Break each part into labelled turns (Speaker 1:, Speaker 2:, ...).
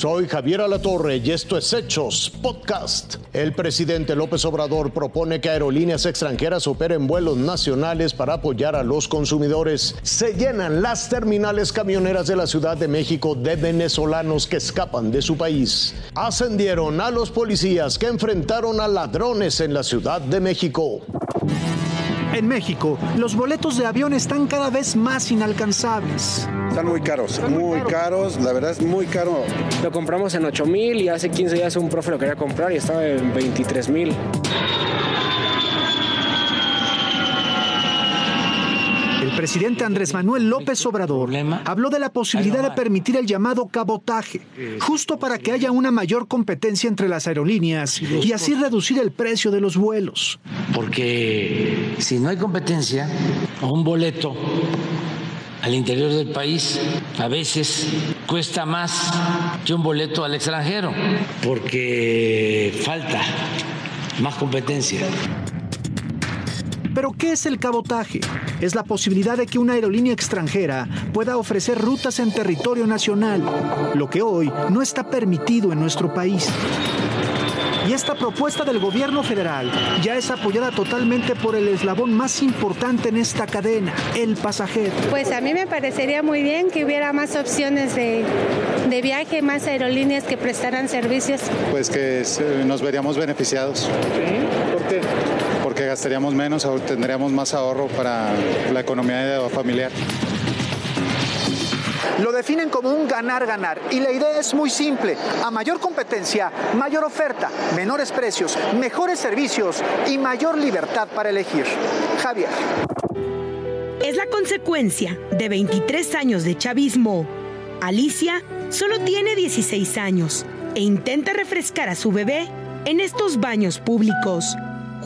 Speaker 1: Soy Javier Alatorre y esto es Hechos Podcast. El presidente López Obrador propone que aerolíneas extranjeras operen vuelos nacionales para apoyar a los consumidores. Se llenan las terminales camioneras de la Ciudad de México de venezolanos que escapan de su país. Ascendieron a los policías que enfrentaron a ladrones en la Ciudad de México.
Speaker 2: En México, los boletos de avión están cada vez más inalcanzables.
Speaker 3: Están muy caros, muy caros, la verdad es muy caro.
Speaker 4: Lo compramos en 8 mil y hace 15 días un profe lo quería comprar y estaba en 23 mil.
Speaker 2: El presidente Andrés Manuel López Obrador habló de la posibilidad de permitir el llamado cabotaje, justo para que haya una mayor competencia entre las aerolíneas y así reducir el precio de los vuelos.
Speaker 5: Porque si no hay competencia, un boleto al interior del país a veces cuesta más que un boleto al extranjero, porque falta más competencia.
Speaker 2: Pero ¿qué es el cabotaje? Es la posibilidad de que una aerolínea extranjera pueda ofrecer rutas en territorio nacional, lo que hoy no está permitido en nuestro país. Y esta propuesta del gobierno federal ya es apoyada totalmente por el eslabón más importante en esta cadena, el pasajero.
Speaker 6: Pues a mí me parecería muy bien que hubiera más opciones de, de viaje, más aerolíneas que prestaran servicios.
Speaker 7: Pues que nos veríamos beneficiados.
Speaker 4: ¿Por qué?
Speaker 7: Gastaríamos menos, tendríamos más ahorro para la economía familiar.
Speaker 2: Lo definen como un ganar-ganar y la idea es muy simple. A mayor competencia, mayor oferta, menores precios, mejores servicios y mayor libertad para elegir. Javier.
Speaker 8: Es la consecuencia de 23 años de chavismo. Alicia solo tiene 16 años e intenta refrescar a su bebé en estos baños públicos.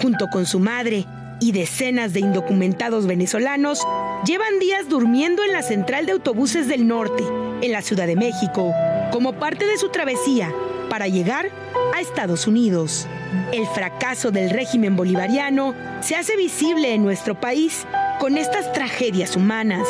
Speaker 8: Junto con su madre y decenas de indocumentados venezolanos, llevan días durmiendo en la central de autobuses del norte, en la Ciudad de México, como parte de su travesía para llegar a Estados Unidos. El fracaso del régimen bolivariano se hace visible en nuestro país con estas tragedias humanas.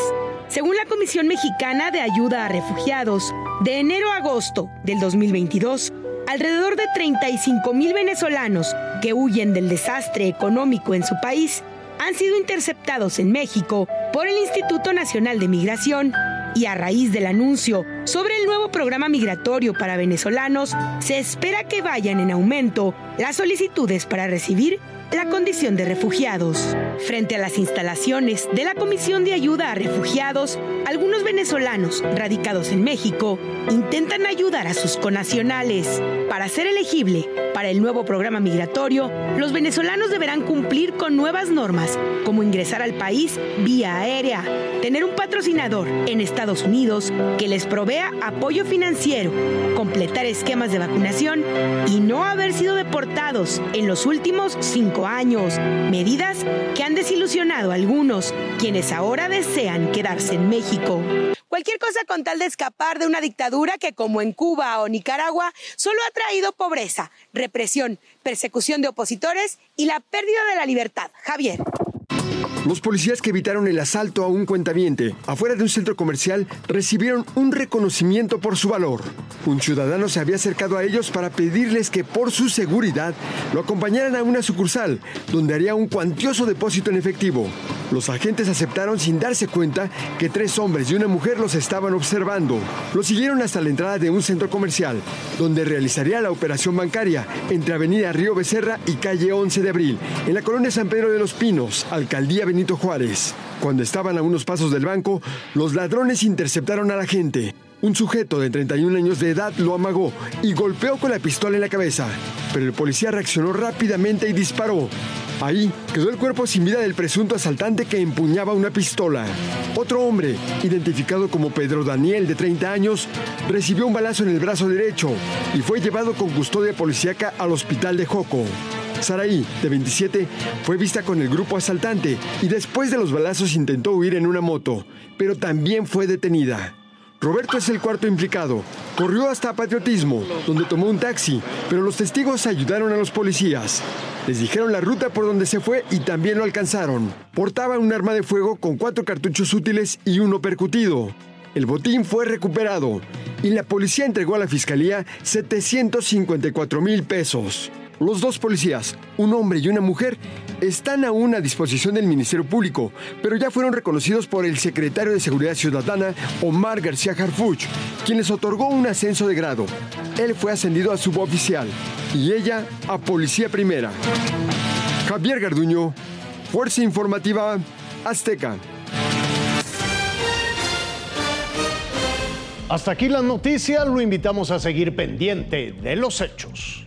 Speaker 8: Según la Comisión Mexicana de Ayuda a Refugiados, de enero a agosto del 2022, alrededor de 35 mil venezolanos que huyen del desastre económico en su país han sido interceptados en México por el Instituto Nacional de Migración y a raíz del anuncio sobre el nuevo programa migratorio para venezolanos, se espera que vayan en aumento las solicitudes para recibir la condición de refugiados. Frente a las instalaciones de la Comisión de Ayuda a Refugiados, algunos venezolanos radicados en México intentan ayudar a sus conacionales. Para ser elegible para el nuevo programa migratorio, los venezolanos deberán cumplir con nuevas normas, como ingresar al país vía aérea, tener un patrocinador en Estados Unidos que les provea apoyo financiero, completar esquemas de vacunación y no haber sido deportados en los últimos cinco años, medidas que han desilusionado a algunos, quienes ahora desean quedarse en México. Cualquier cosa con tal de escapar de una dictadura que, como en Cuba o Nicaragua, solo ha traído pobreza, represión, persecución de opositores y la pérdida de la libertad. Javier.
Speaker 9: Los policías que evitaron el asalto a un cuentaviente afuera de un centro comercial recibieron un reconocimiento por su valor. Un ciudadano se había acercado a ellos para pedirles que por su seguridad lo acompañaran a una sucursal donde haría un cuantioso depósito en efectivo. Los agentes aceptaron sin darse cuenta que tres hombres y una mujer los estaban observando. Los siguieron hasta la entrada de un centro comercial, donde realizaría la operación bancaria entre Avenida Río Becerra y calle 11 de Abril, en la colonia San Pedro de los Pinos, alcaldía Benito Juárez. Cuando estaban a unos pasos del banco, los ladrones interceptaron a la gente. Un sujeto de 31 años de edad lo amagó y golpeó con la pistola en la cabeza, pero el policía reaccionó rápidamente y disparó. Ahí quedó el cuerpo sin vida del presunto asaltante que empuñaba una pistola. Otro hombre, identificado como Pedro Daniel de 30 años, recibió un balazo en el brazo derecho y fue llevado con custodia policíaca al hospital de Joco. Saraí, de 27, fue vista con el grupo asaltante y después de los balazos intentó huir en una moto, pero también fue detenida. Roberto es el cuarto implicado. Corrió hasta Patriotismo, donde tomó un taxi, pero los testigos ayudaron a los policías. Les dijeron la ruta por donde se fue y también lo alcanzaron. Portaba un arma de fuego con cuatro cartuchos útiles y uno percutido. El botín fue recuperado y la policía entregó a la fiscalía 754 mil pesos. Los dos policías, un hombre y una mujer, están aún a disposición del Ministerio Público, pero ya fueron reconocidos por el secretario de Seguridad Ciudadana, Omar García Harfuch, quien les otorgó un ascenso de grado. Él fue ascendido a suboficial y ella a policía primera. Javier Garduño, Fuerza Informativa Azteca.
Speaker 1: Hasta aquí la noticia, lo invitamos a seguir pendiente de los hechos.